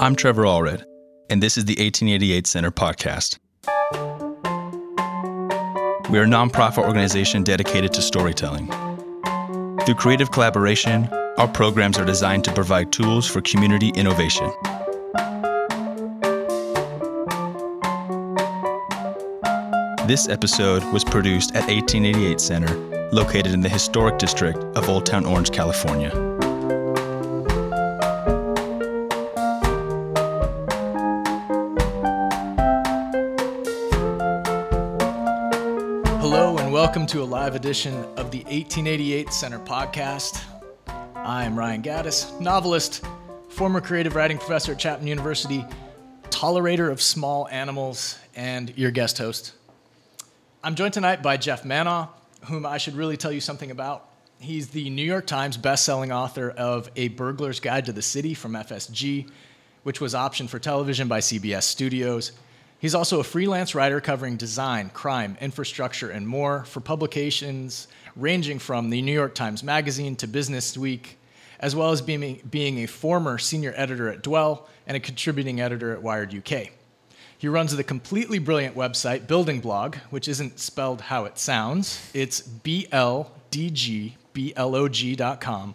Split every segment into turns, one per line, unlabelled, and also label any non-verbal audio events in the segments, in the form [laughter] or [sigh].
I'm Trevor Allred, and this is the 1888 Center podcast. We are a nonprofit organization dedicated to storytelling. Through creative collaboration, our programs are designed to provide tools for community innovation. This episode was produced at 1888 Center, located in the historic district of Old Town Orange, California.
Welcome to a live edition of the 1888 Center podcast. I am Ryan Gattis, novelist, former creative writing professor at Chapman University, tolerator of small animals, and your guest host. I'm joined tonight by Jeff Manaugh, whom I should really tell you something about. He's the New York Times bestselling author of A Burglar's Guide to the City from FSG, which was optioned for television by CBS Studios. He's also a freelance writer covering design, crime, infrastructure, and more for publications ranging from the New York Times Magazine to Business Week, as well as being, being a former senior editor at Dwell and a contributing editor at Wired UK. He runs the completely brilliant website Building Blog, which isn't spelled how it sounds. It's bldgblog.com,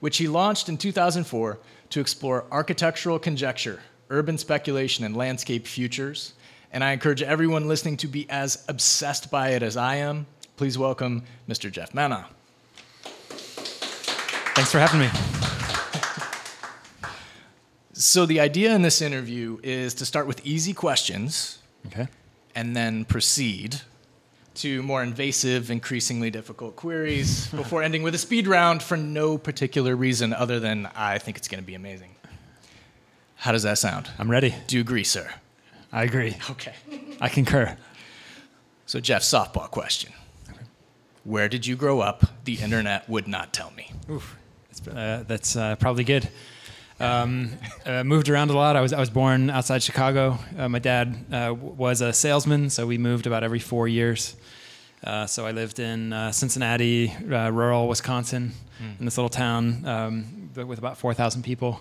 which he launched in 2004 to explore architectural conjecture, urban speculation, and landscape futures. And I encourage everyone listening to be as obsessed by it as I am. Please welcome Mr. Jeff Manaugh.
Thanks for having me.
So, the idea in this interview is to start with easy questions
Okay.
and then proceed to more invasive, increasingly difficult queries [laughs] before ending with a speed round for no particular reason other than I think it's going to be amazing. How does that sound?
I'm ready.
Do you agree, sir?
I agree.
Okay.
I concur.
So, Jeff, softball question. Where did you grow up? The internet would not tell me.
Oof. That's, uh, that's uh, probably good. Um, uh, moved around a lot. I was I was born outside Chicago. Uh, my dad uh, was a salesman, so we moved about every four years. Uh, so I lived in uh, Cincinnati, uh, rural Wisconsin, in this little town um, with about four thousand people,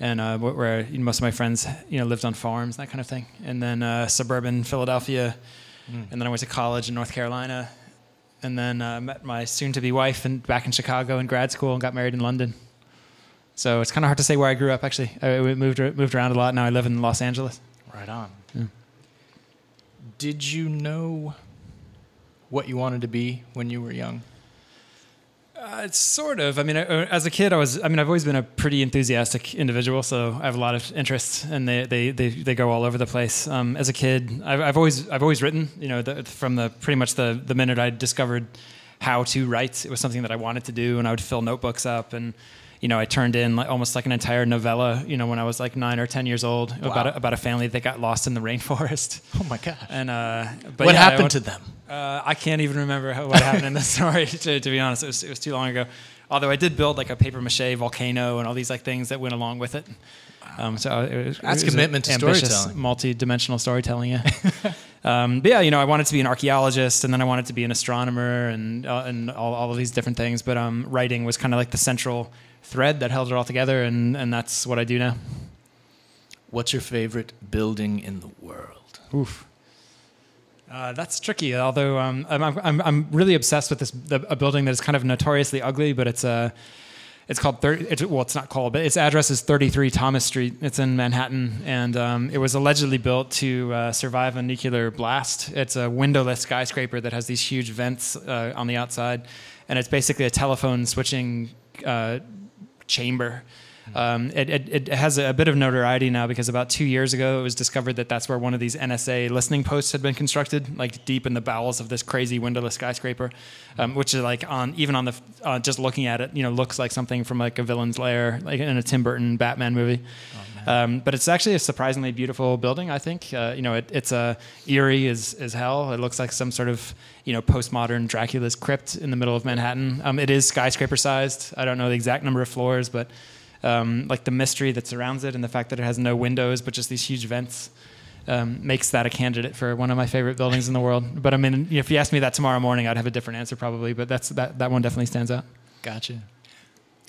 and uh, where you know, most of my friends you know lived on farms, and that kind of thing. And then uh, suburban Philadelphia, and then I went to college in North Carolina, and then uh, met my soon-to-be wife and back in Chicago in grad school and got married in London. So it's kind of hard to say where I grew up. Actually, I moved moved around a lot. Now I live in Los Angeles.
Right on. Did you know what you wanted to be when you were young?
Uh, it's sort of. I mean, I, uh, as a kid, I was. I mean, I've always been a pretty enthusiastic individual, so I have a lot of interests, and they they they, they go all over the place. Um, as a kid, I've, I've always I've always written. You know, the, from the pretty much the the minute I discovered how to write, it was something that I wanted to do, and I would fill notebooks up and. You know, I turned in like, almost like an entire novella. You know, when I was like nine or ten years old, about a, about a family that got lost in the rainforest. [laughs]
Oh my gosh.
And uh, but
what
yeah,
happened to them?
uh, I can't even remember how, what happened in the [laughs] story. To, to be honest, it was, it was too long ago. Although I did build like a paper mache volcano and all these like things that went along with it. Um, so it was,
That's
it was
commitment to
ambitious,
storytelling.
multi-dimensional storytelling. Yeah. [laughs] um, but yeah, you know, I wanted to be an archaeologist, and then I wanted to be an astronomer, and uh, and all, all of these different things. But um, writing was kind of like the central thread that held it all together, and and that's what I do now.
What's your favorite building in the world?
Oof. Uh, that's tricky. Although um, I'm, I'm, I'm really obsessed with this the, a building that is kind of notoriously ugly, but it's a it's called 30, it's, well, it's not called, but its address is 33 Thomas Street. It's in Manhattan, and um, it was allegedly built to uh, survive a nuclear blast. It's a windowless skyscraper that has these huge vents uh, on the outside, and it's basically a telephone switching uh, chamber. Um, it, it, it has a bit of notoriety now because about two years ago it was discovered that that's where one of these NSA listening posts had been constructed, like deep in the bowels of this crazy windowless skyscraper, um, which is like on even on the uh, just looking at it, you know, looks like something from like a villain's lair, like in a Tim Burton Batman movie. Um, but it's actually a surprisingly beautiful building. I think uh, you know it, it's uh, eerie as, as hell. It looks like some sort of you know postmodern Dracula's crypt in the middle of Manhattan. Um, it is skyscraper sized. I don't know the exact number of floors, but um, like the mystery that surrounds it and the fact that it has no windows but just these huge vents um, makes that a candidate for one of my favorite buildings in the world. But I mean, if you asked me that tomorrow morning, I'd have a different answer probably. But that's that that one definitely stands out.
Gotcha.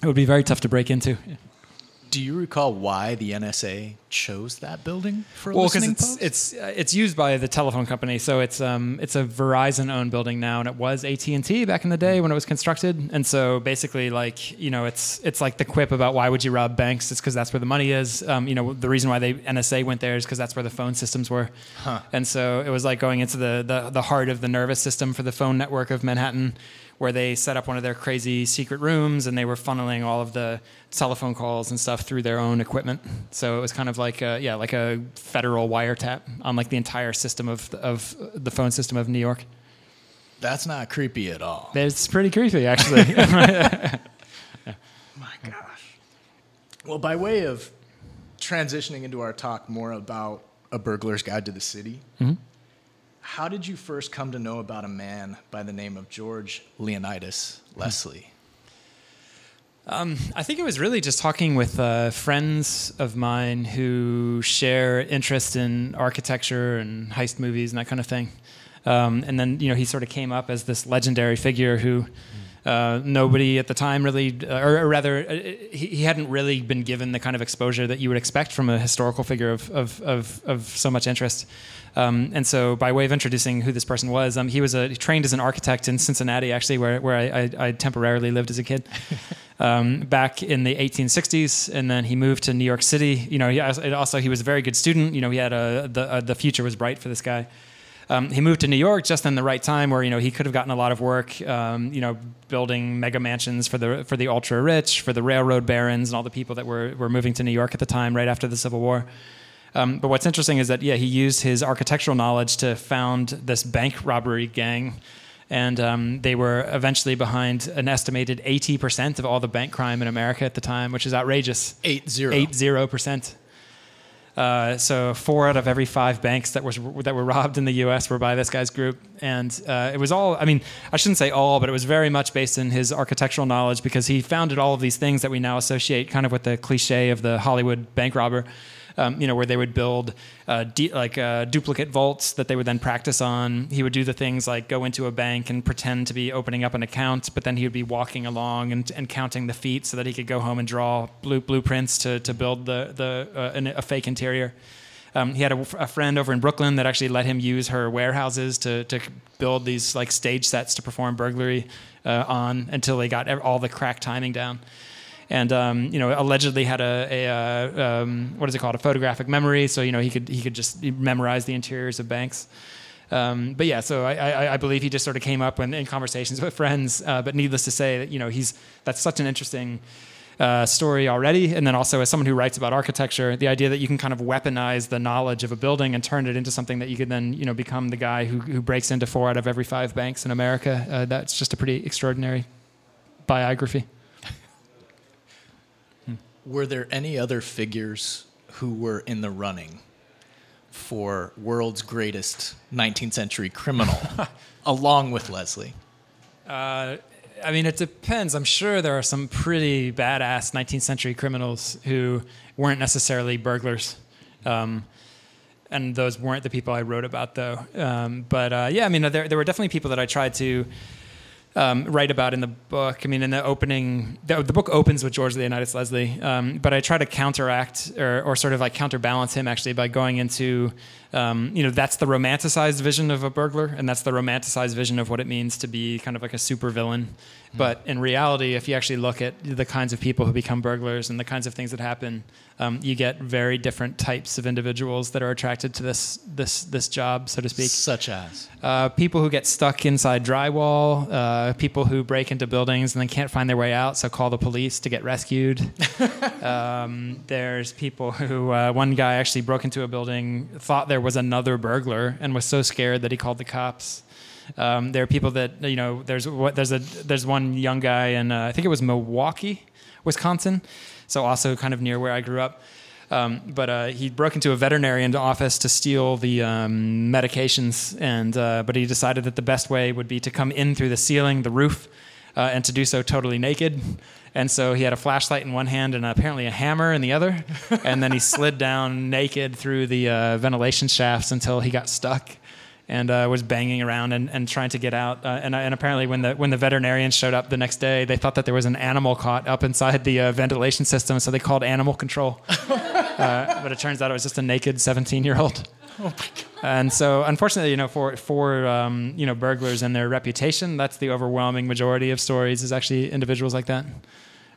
It would be very tough to break into.
Do you recall why the NSA chose that building for
Well,
listening
it's
post?
it's uh, it's used by the telephone company, so it's um it's a Verizon-owned building now, and it was AT and T back in the day when it was constructed. And so basically, like you know, it's it's like the quip about why would you rob banks? It's because that's where the money is. Um, you know, the reason why they NSA went there is because that's where the phone systems were. Huh. And so it was like going into the, the the heart of the nervous system for the phone network of Manhattan, where they set up one of their crazy secret rooms and they were funneling all of the telephone calls and stuff through their own equipment. So it was kind of like a, yeah, like a federal wiretap on like the entire system of of the phone system of New York.
That's not creepy at all.
It's pretty creepy, actually. [laughs] [laughs]
My gosh. Well, by way of transitioning into our talk more about A Burglar's Guide to the City, mm-hmm. How did you first come to know about a man by the name of George Leonidas Leslie?
I think it was really just talking with uh, friends of mine who share interest in architecture and heist movies and that kind of thing. Um, and then, you know, he sort of came up as this legendary figure who uh, nobody at the time really, uh, or, or rather, uh, he, he hadn't really been given the kind of exposure that you would expect from a historical figure of, of, of, of so much interest. Um, and so, by way of introducing who this person was, um, he was a, he trained as an architect in Cincinnati, actually, where, where I, I, I temporarily lived as a kid [laughs] um, back in the 1860s, and then he moved to New York City. You know, he also, he was a very good student. You know, he had a the uh, the future was bright for this guy um, he moved to New York just in the right time where you know he could have gotten a lot of work, um, you know, building mega mansions for the for the ultra rich, for the railroad barons, and all the people that were were moving to New York at the time, right after the Civil War. Um, but what's interesting is that yeah, he used his architectural knowledge to found this bank robbery gang. And um, they were eventually behind an estimated 80% of all the bank crime in America at the time, which is outrageous. 80. 80%. Uh, so four out of every five banks that was that were robbed in the U.S. were by this guy's group, and uh, it was all. I mean, I shouldn't say all, but it was very much based in his architectural knowledge because he founded all of these things that we now associate kind of with the cliche of the Hollywood bank robber. Um, you know, where they would build uh, de- like uh, duplicate vaults that they would then practice on. He would do the things like go into a bank and pretend to be opening up an account, but then he would be walking along and, and counting the feet so that he could go home and draw blue, blueprints to, to build the, the uh, an, a fake interior. Um, he had a, a, friend over in Brooklyn that actually let him use her warehouses to, to build these like stage sets to perform burglary uh, on until they got all the crack timing down and um, you know allegedly had a, a uh, um, what is it called? A photographic memory. So you know he could he could just memorize the interiors of banks. Um, but yeah so I, I, I, believe he just sort of came up in, in conversations [laughs] with friends. Uh, but needless to say that you know he's that's such an interesting uh, story already. And then also as someone who writes about architecture the idea that you can kind of weaponize the knowledge of a building and turn it into something that you could then you know become the guy who, who breaks into four out of every five banks in america uh, that's just a pretty extraordinary biography
were there any other figures who were in the running for world's greatest 19th century criminal [laughs] along with Leslie?
Uh, I mean, it depends. I'm sure there are some pretty badass 19th century criminals who weren't necessarily burglars. Um, and those weren't the people I wrote about, though. Um, but uh, yeah, I mean, there, there were definitely people that I tried to um, write about in the book. I mean, in the opening, the, the book opens with George Leonidas Leslie, um, but I try to counteract or, or, sort of like counterbalance him actually by going into, um, you know, that's the romanticized vision of a burglar, and that's the romanticized vision of what it means to be kind of like a super villain. Mm-hmm. But in reality, if you actually look at the kinds of people who become burglars and the kinds of things that happen, um, you get very different types of individuals that are attracted to this this this job, so to speak.
Such as
uh, people who get stuck inside drywall, uh, people who break into buildings and then can't find their way out, so call the police to get rescued. [laughs] um, there's people who uh, one guy actually broke into a building, thought there was another burglar, and was so scared that he called the cops. Um, there are people that you know. There's what there's a there's one young guy in uh, I think it was Milwaukee, Wisconsin so also kind of near where I grew up. Um, but uh, he broke into a veterinarian's office to steal the um, medications, and uh, but he decided that the best way would be to come in through the ceiling, the roof, uh, and to do so totally naked. And so he had a flashlight in one hand and apparently a hammer in the other, [laughs] and then he slid down naked through the uh, ventilation shafts until he got stuck and uh, was banging around and, and trying to get out. Uh, and, and apparently, when the when the veterinarians showed up the next day, they thought that there was an animal caught up inside the uh, ventilation system, so they called animal control. [laughs] Uh, but it turns out it was just a naked 17 year old. Oh and so, unfortunately, you know, for for um, you know burglars and their reputation, that's the overwhelming majority of stories is actually individuals like that.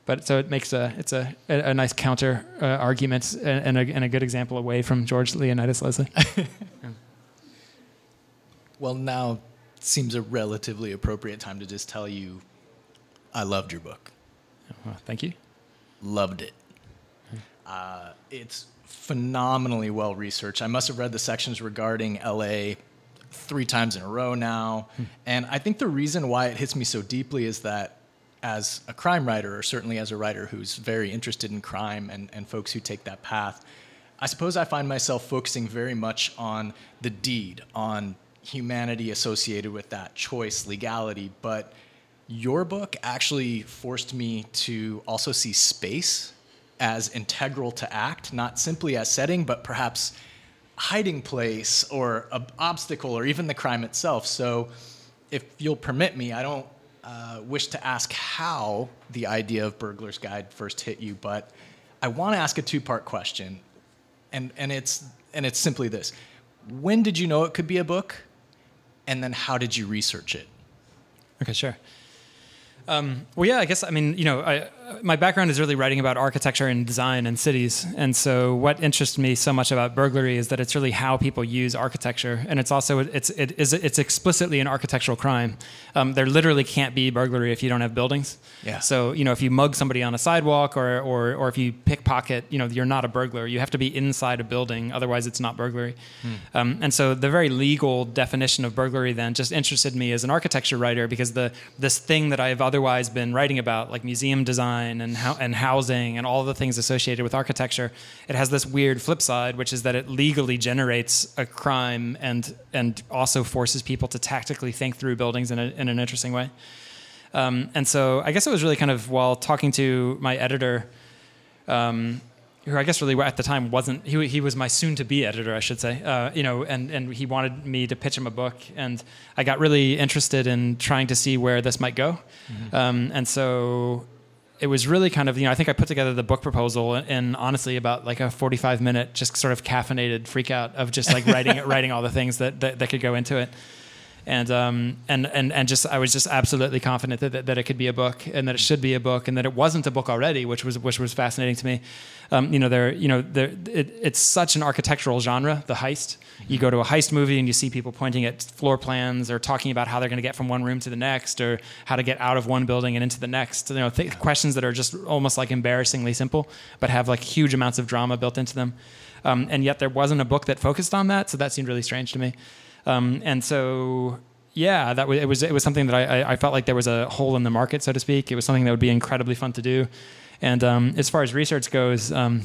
But so it makes a it's a a, a nice counter uh, argument and, and, a, and a good example away from George Leonidas Leslie. [laughs]
Well, now seems a relatively appropriate time to just tell you I loved your book.
Well, thank you.
Loved it. Uh, it's phenomenally well researched. I must have read the sections regarding LA three times in a row now. Hmm. And I think the reason why it hits me so deeply is that as a crime writer, or certainly as a writer who's very interested in crime and, and folks who take that path, I suppose I find myself focusing very much on the deed, on humanity associated with that choice, legality. But your book actually forced me to also see space as integral to act, not simply as setting, but perhaps hiding place or an obstacle or even the crime itself. So, if you'll permit me, I don't uh, wish to ask how the idea of Burglar's Guide first hit you, but I want to ask a two part question. And, and, it's, and it's simply this When did you know it could be a book? And then how did you research it?
Okay, sure. Um, well, yeah, I guess I mean, you know, I, my background is really writing about architecture and design and cities, and so what interests me so much about burglary is that it's really how people use architecture, and it's also it's it is it's explicitly an architectural crime. Um, there literally can't be burglary if you don't have buildings.
Yeah.
So you know, if you mug somebody on a sidewalk or or or if you pickpocket, you know, you're not a burglar. You have to be inside a building, otherwise it's not burglary. Hmm. Um, and so the very legal definition of burglary then just interested me as an architecture writer because the this thing that I've otherwise been writing about, like museum design design and, ho- and housing and all the things associated with architecture, it has this weird flip side, which is that it legally generates a crime and and also forces people to tactically think through buildings in, a, in an interesting way. Um, and so I guess it was really kind of while talking to my editor. Um, who I guess really at the time wasn't he, he was my soon to be editor I should say uh, you know and and he wanted me to pitch him a book and I got really interested in trying to see where this might go mm-hmm. um, and so it was really kind of you know I think I put together the book proposal and honestly about like a 45 minute just sort of caffeinated freak out of just like writing [laughs] writing all the things that, that, that could go into it and um and and and just I was just absolutely confident that, that, that it could be a book and that it should be a book and that it wasn't a book already which was which was fascinating to me um, you know there you know there it, it's such an architectural genre the heist you go to a heist movie and you see people pointing at floor plans or talking about how they're going to get from one room to the next or how to get out of one building and into the next. You know, th- questions that are just almost like embarrassingly simple, but have like huge amounts of drama built into them. Um, and yet there wasn't a book that focused on that, so that seemed really strange to me. Um, and so yeah, that was it was it was something that I, I felt like there was a hole in the market, so to speak. It was something that would be incredibly fun to do. And um, as far as research goes, um,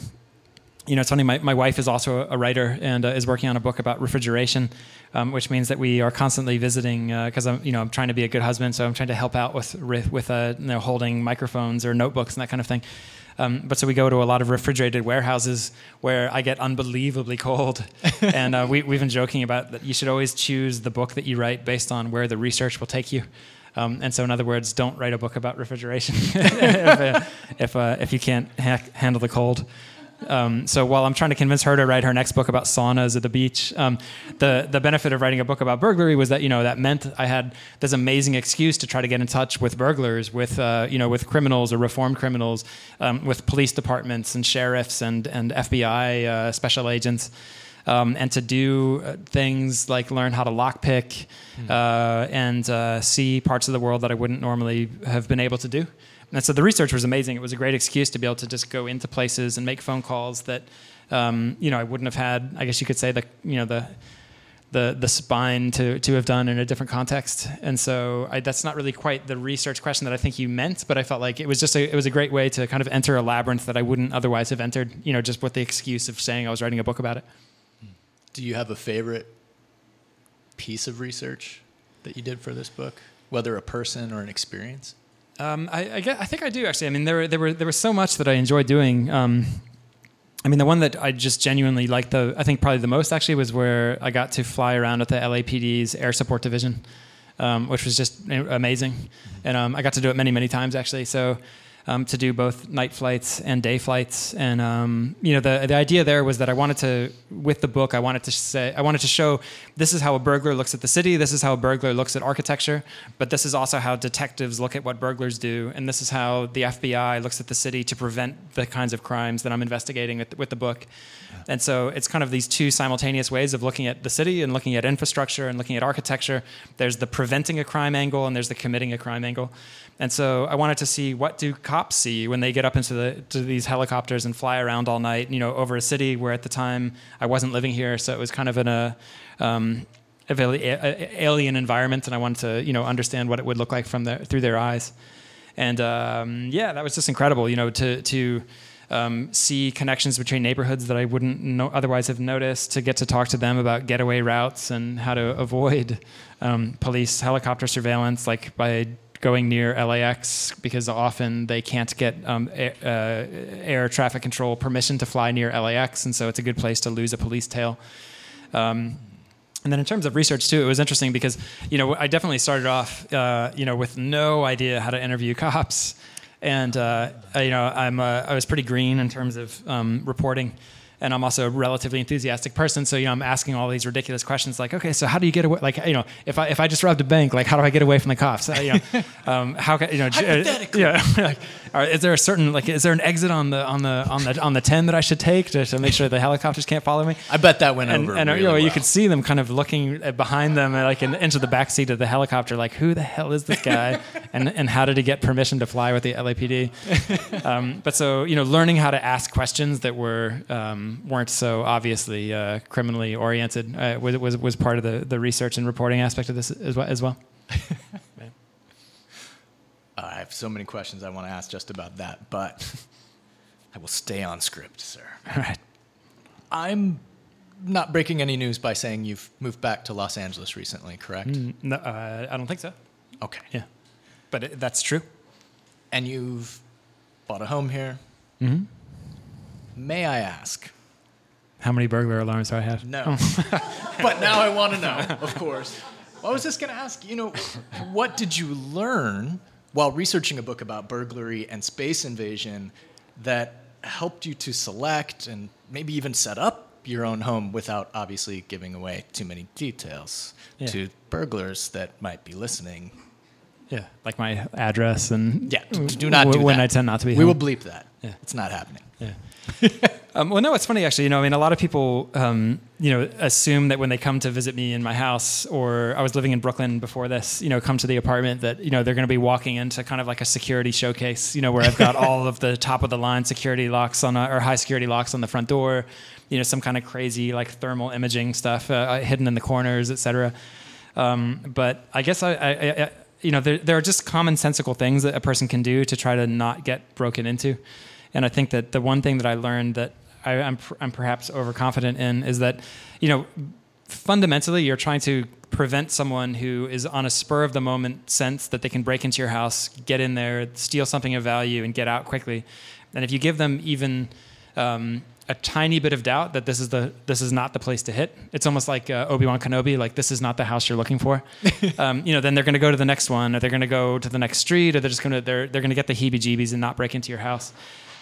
you know, it's funny. My, my wife is also a writer and uh, is working on a book about refrigeration, um, which means that we are constantly visiting because uh, I'm, you know, I'm trying to be a good husband, so I'm trying to help out with with uh, you know, holding microphones or notebooks and that kind of thing. Um, but so we go to a lot of refrigerated warehouses where I get unbelievably cold, [laughs] and uh, we, we've been joking about that. You should always choose the book that you write based on where the research will take you. Um, and so, in other words, don't write a book about refrigeration [laughs] if, uh, if, uh, if, you can't ha- handle the cold. Um, so while I'm trying to convince her to write her next book about saunas at the beach, um, the the benefit of writing a book about burglary was that you know that meant I had this amazing excuse to try to get in touch with burglars, with uh, you know with criminals or reformed criminals, um, with police departments and sheriffs and and FBI uh, special agents. Um, and to do uh, things like learn how to lockpick mm. uh, and uh, see parts of the world that I wouldn't normally have been able to do. And so the research was amazing. It was a great excuse to be able to just go into places and make phone calls that, um, you know, I wouldn't have had. I guess you could say the, you know, the, the the spine to to have done in a different context. And so I, that's not really quite the research question that I think you meant, but I felt like it was just a it was a great way to kind of enter a labyrinth that I wouldn't otherwise have entered. You know, just with the excuse of saying I was writing a book about it.
Do you have a favorite piece of research that you did for this book, whether a person or an experience?
Um, I, I, I, think I do actually. I mean, there, were, there were there was so much that I enjoyed doing. Um, I mean, the one that I just genuinely liked the, I think probably the most actually was where I got to fly around with the LAPD's Air Support Division, um, which was just amazing, and um, I got to do it many, many times actually. So um, to do both night flights and day flights. And um, you know, the the idea there was that I wanted to, with the book, I wanted to say, I wanted to show this is how a burglar looks at the city, this is how a burglar looks at architecture, but this is also how detectives look at what burglars do, and this is how the FBI looks at the city to prevent the kinds of crimes that I'm investigating with, with the book. And so it's kind of these two simultaneous ways of looking at the city and looking at infrastructure and looking at architecture. There's the preventing a crime angle and there's the committing a crime angle. And so I wanted to see what do cops see when they get up into the to these helicopters and fly around all night, you know, over a city where at the time I wasn't living here, so it was kind of in a um, alien environment, and I wanted to you know understand what it would look like from their, through their eyes. And um, yeah, that was just incredible, you know, to to um, see connections between neighborhoods that I wouldn't know, otherwise have noticed, to get to talk to them about getaway routes and how to avoid um, police helicopter surveillance, like by going near LAX because often they can't get um, air, uh, air, traffic control permission to fly near LAX, and so it's a good place to lose a police tail. Um, and then in terms of research too, it was interesting because you know I definitely started off uh, you know with no idea how to interview [laughs] cops, and uh, you know I'm uh, I was pretty green in terms of um, reporting and I'm also a relatively enthusiastic person. So you know, I'm asking all these ridiculous questions like, okay, so how do you get away? Like, you know, if I if I just robbed a bank, like, how do I get away from the cops? Uh, you know, [laughs] um, how can you know? Uh, yeah, [laughs] is there a certain like, is there an exit on the on the on the on the ten that I should take to, to make sure the helicopters can't follow me?
I bet that went
and,
over.
And
really
you know,
well.
you could see them kind of looking behind them, like in, into the back seat of the helicopter, like, who the hell is this guy? [laughs] and and how did he get permission to fly with the LAPD? Um, but so you know, learning how to ask questions that were um, weren't so obviously uh, criminally oriented uh, was, was, was part of the, the research and reporting aspect of this as well. As well. [laughs]
uh, I have so many questions I want to ask just about that, but I will stay on script, sir.
All right.
I'm not breaking any news by saying you've moved back to Los Angeles recently, correct?
Mm, no, uh, I don't think so.
Okay.
Yeah, but it, that's true.
And you've bought a home here.
Mm-hmm.
May I ask?
How many burglar alarms do I have?
No. Oh. [laughs] but now I want to know, of course. I was just going to ask, you know, what did you learn while researching a book about burglary and space invasion that helped you to select and maybe even set up your own home without obviously giving away too many details
Yeah.
to burglars that might be listening?
Yeah, like my address and
Yeah, do not do
when
that.
I tend not to be.
We will bleep that.
Yeah.
It's not happening.
Yeah. [laughs] um, well, no, it's funny actually. You know, I mean, a lot of people, um, you know, assume that when they come to visit me in my house, or I was living in Brooklyn before this, you know, come to the apartment, that you know they're going to be walking into kind of like a security showcase, you know, where I've got [laughs] all of the top of the line security locks on, a, or high security locks on the front door, you know, some kind of crazy like thermal imaging stuff uh, hidden in the corners, et cetera. Um, but I guess I, I, I you know, there, there are just commonsensical things that a person can do to try to not get broken into. And I think that the one thing that I learned that I, am I'm, I'm perhaps overconfident in is that, you know, fundamentally you're trying to prevent someone who is on a spur of the moment sense that they can break into your house, get in there, steal something of value, and get out quickly. And if you give them even um, a tiny bit of doubt that this is the this is not the place to hit, it's almost like uh, Obi Wan Kenobi, like this is not the house you're looking for. [laughs] um, you know, then they're going to go to the next one, or they're going to go to the next street, or they're just going to they're they're going to get the heebie-jeebies and not break into your house.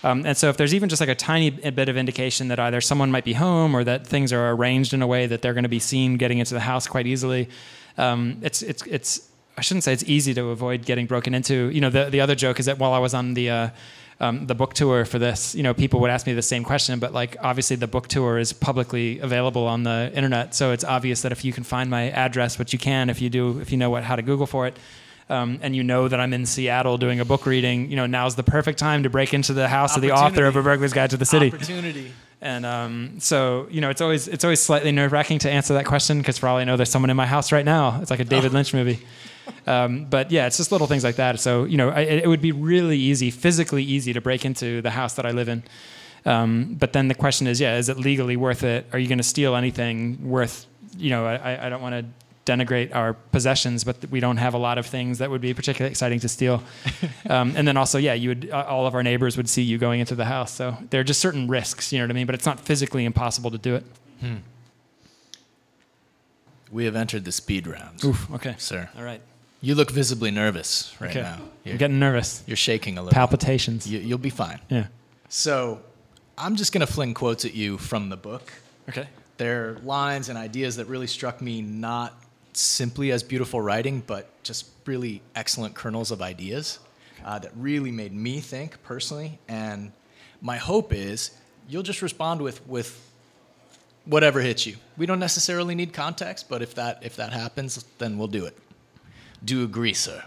Um, and so, if there's even just like a tiny bit of indication that either someone might be home or that things are arranged in a way that they're going to be seen getting into the house quite easily, um, it's it's it's I shouldn't say it's easy to avoid getting broken into. You know, the the other joke is that while I was on the uh, um, the book tour for this, you know, people would ask me the same question, but like obviously the book tour is publicly available on the internet, so it's obvious that if you can find my address, which you can if you do, if you know what how to Google for it, um, and you know that I'm in Seattle doing a book reading, you know, now's the perfect time to break into the house of the author of A Burglar's Guide to the City.
Opportunity.
And um, so, you know, it's always it's always slightly nerve wracking to answer that question because for all I know, there's someone in my house right now. It's like a David Lynch movie. Um, but yeah, it's just little things like that. So you know, I, it would be really easy, physically easy, to break into the house that I live in. Um, but then the question is, yeah, is it legally worth it? Are you going to steal anything worth? You know, I, I don't want to denigrate our possessions, but we don't have a lot of things that would be particularly exciting to steal. [laughs] um, and then also, yeah, you would uh, all of our neighbors would see you going into the house. So there are just certain risks, you know what I mean? But it's not physically impossible to do it.
Hmm. We have entered the speed round.
Oof. Okay.
Sir.
All right.
You look visibly nervous right
okay.
now.
You're, I'm getting nervous.
You're shaking a little.
Palpitations.
You, you'll be fine.
Yeah.
So, I'm just gonna fling quotes at you from the book.
Okay.
They're lines and ideas that really struck me not simply as beautiful writing, but just really excellent kernels of ideas uh, that really made me think personally. And my hope is you'll just respond with with whatever hits you. We don't necessarily need context, but if that if that happens, then we'll do it. Do you agree, sir?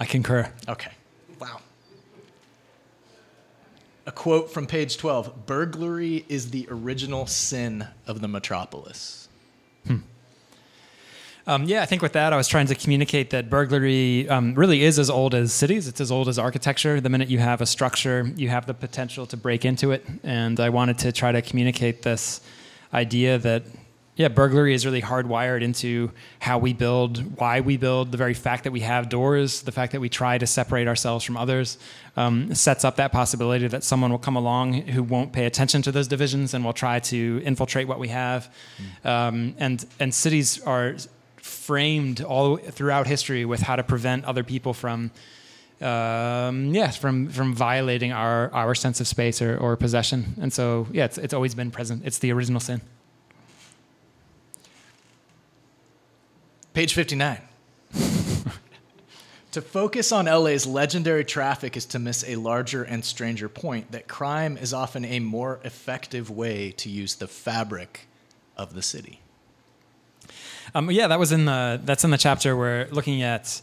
I concur.
Okay. Wow. A quote from page 12 Burglary is the original sin of the metropolis.
Hmm. Um, yeah, I think with that, I was trying to communicate that burglary um, really is as old as cities. It's as old as architecture. The minute you have a structure, you have the potential to break into it. And I wanted to try to communicate this idea that yeah, burglary is really hardwired into how we build, why we build. The very fact that we have doors, the fact that we try to separate ourselves from others, um, sets up that possibility that someone will come along who won't pay attention to those divisions and will try to infiltrate what we have. Mm. Um, and and cities are framed all throughout history with how to prevent other people from. Um, yes, from from violating our, our sense of space or, or possession, and so yeah, it's it's always been present. It's the original sin.
Page 59. [laughs] to focus on LA's legendary traffic is to miss a larger and stranger point that crime is often a more effective way to use the fabric of the city.
Um, yeah, that was in the that's in the chapter where looking at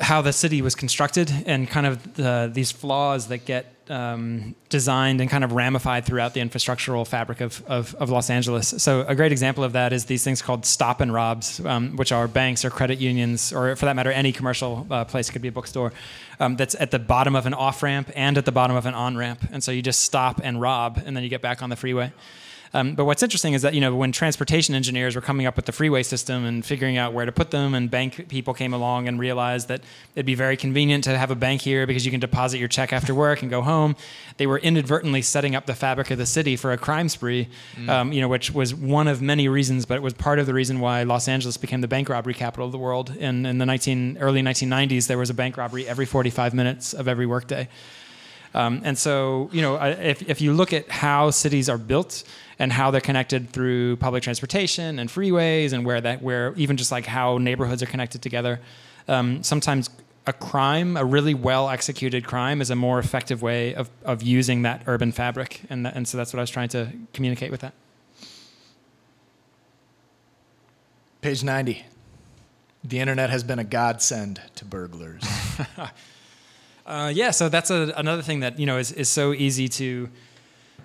how the city was constructed and kind of the, these flaws that get um, designed and kind of ramified throughout the infrastructural fabric of, of, of, Los Angeles. So a great example of that is these things called stop and robs, um, which are banks or credit unions, or for that matter, any commercial uh, place could be a bookstore, um, that's at the bottom of an off ramp and at the bottom of an on ramp. And so you just stop and rob, and then you get back on the freeway. Um, but what's interesting is that you know when transportation engineers were coming up with the freeway system and figuring out where to put them, and bank people came along and realized that it'd be very convenient to have a bank here because you can deposit your check after work and go home. They were inadvertently setting up the fabric of the city for a crime spree, mm. um, you know, which was one of many reasons, but it was part of the reason why Los Angeles became the bank robbery capital of the world. In, in the 19, early 1990s, there was a bank robbery every 45 minutes of every workday. Um, and so, you know, if, if you look at how cities are built and how they're connected through public transportation and freeways and where that, where even just like how neighborhoods are connected together, um, sometimes a crime, a really well executed crime, is a more effective way of, of using that urban fabric. And, that, and so that's what I was trying to communicate with that.
Page 90. The internet has been a godsend to burglars. [laughs]
Uh, yeah, so that's a, another thing that you know is, is so easy to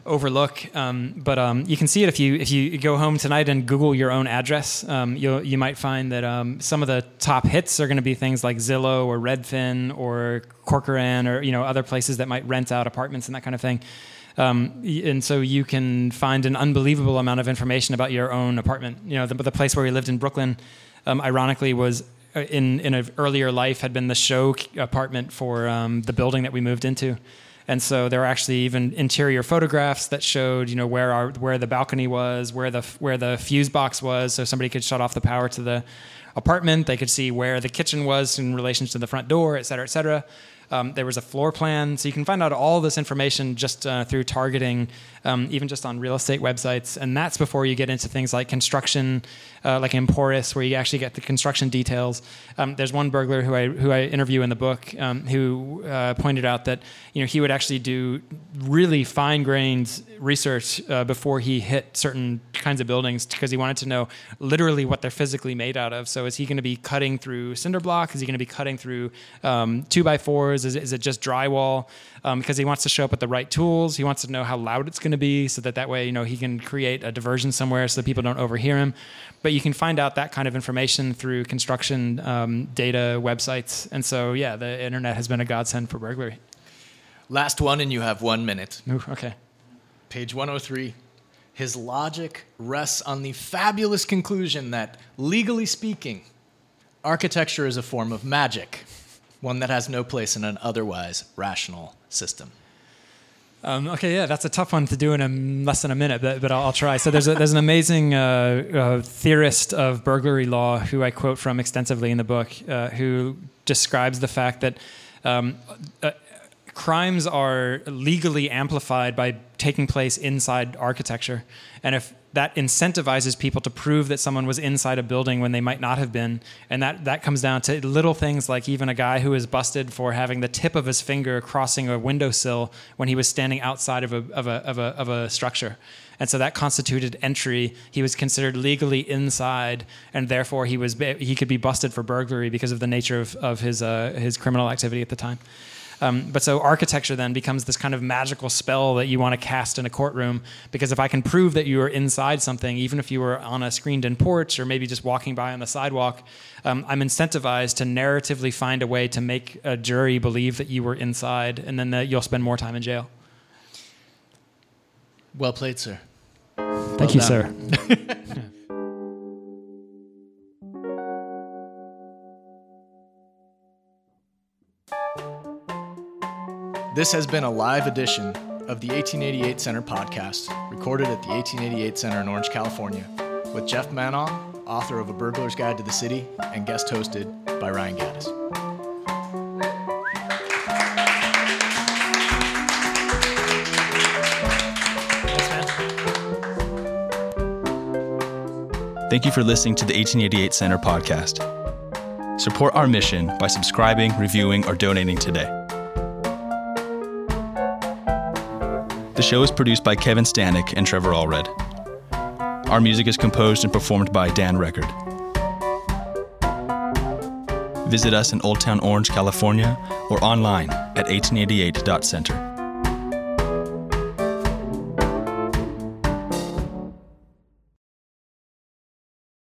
overlook. Um, but um, you can see it if you if you go home tonight and Google your own address. Um, you you might find that um, some of the top hits are going to be things like Zillow or Redfin or Corcoran or you know other places that might rent out apartments and that kind of thing. Um, and so you can find an unbelievable amount of information about your own apartment. You know, the, the place where we lived in Brooklyn, um, ironically, was uh, in in an earlier life had been the show apartment for um, the building that we moved into. And so there were actually even interior photographs that showed, you know, where our where the balcony was, where the where the fuse box was, so somebody could shut off the power to the apartment. They could see where the kitchen was in relation to the front door, et cetera, et cetera. Um, there was a floor plan, so you can find out all this information just uh, through targeting, um, even just on real estate websites. And that's before you get into things like construction, uh, like Emporis, where you actually get the construction details. Um, there's one burglar who I who I interview in the book um, who uh, pointed out that you know he would actually do really fine-grained research uh, before he hit certain kinds of buildings because he wanted to know literally what they're physically made out of. So is he going to be cutting through cinder block? Is he going to be cutting through um, two by fours? Is it, is it just drywall? Um, because he wants to show up with the right tools. He wants to know how loud it's going to be so that that way you know he can create a diversion somewhere so that people don't overhear him. But you can find out that kind of information through construction um, data websites. And so yeah, the internet has been a godsend for burglary.
Last one, and you have one minute.
Ooh, okay.
Page 103. his logic rests on the fabulous conclusion that, legally speaking, architecture is a form of magic, one that has no place in an otherwise rational system.
Um, okay, yeah, that's a tough one to do in a, less than a minute, but, but I'll, I'll try. So there's, a, there's an amazing uh, uh, theorist of burglary law who I quote from extensively in the book, uh, who describes the fact that um, uh, crimes are legally amplified by taking place inside architecture. And if that incentivizes people to prove that someone was inside a building when they might not have been. And that, that comes down to little things like even a guy who is busted for having the tip of his finger crossing a windowsill when he was standing outside of a, of a, of a, of a structure. And so that constituted entry. He was considered legally inside, and therefore he was he could be busted for burglary because of the nature of, of his uh, his criminal activity at the time. Um, but so architecture then becomes this kind of magical spell that you want to cast in a courtroom because if I can prove that you were inside something, even if you were on a screened in porch or maybe just walking by on the sidewalk, um, I'm incentivized to narratively find a way to make a jury believe that you were inside and then that you'll spend more time in jail.
Well played, sir.
Thank well you, done. sir. [laughs]
This has been a live edition of the 1888 Center podcast, recorded at the 1888 Center in Orange, California, with Jeff Manaugh, author of A Burglar's Guide to the City, and guest hosted by Ryan Gattis.
Thank you for listening to the 1888 Center podcast. Support our mission by subscribing, reviewing, or donating today. The show is produced by Kevin Stanek and Trevor Allred. Our music is composed and performed by Dan Record. Visit us in Old Town Orange, California, or online at 1888.center.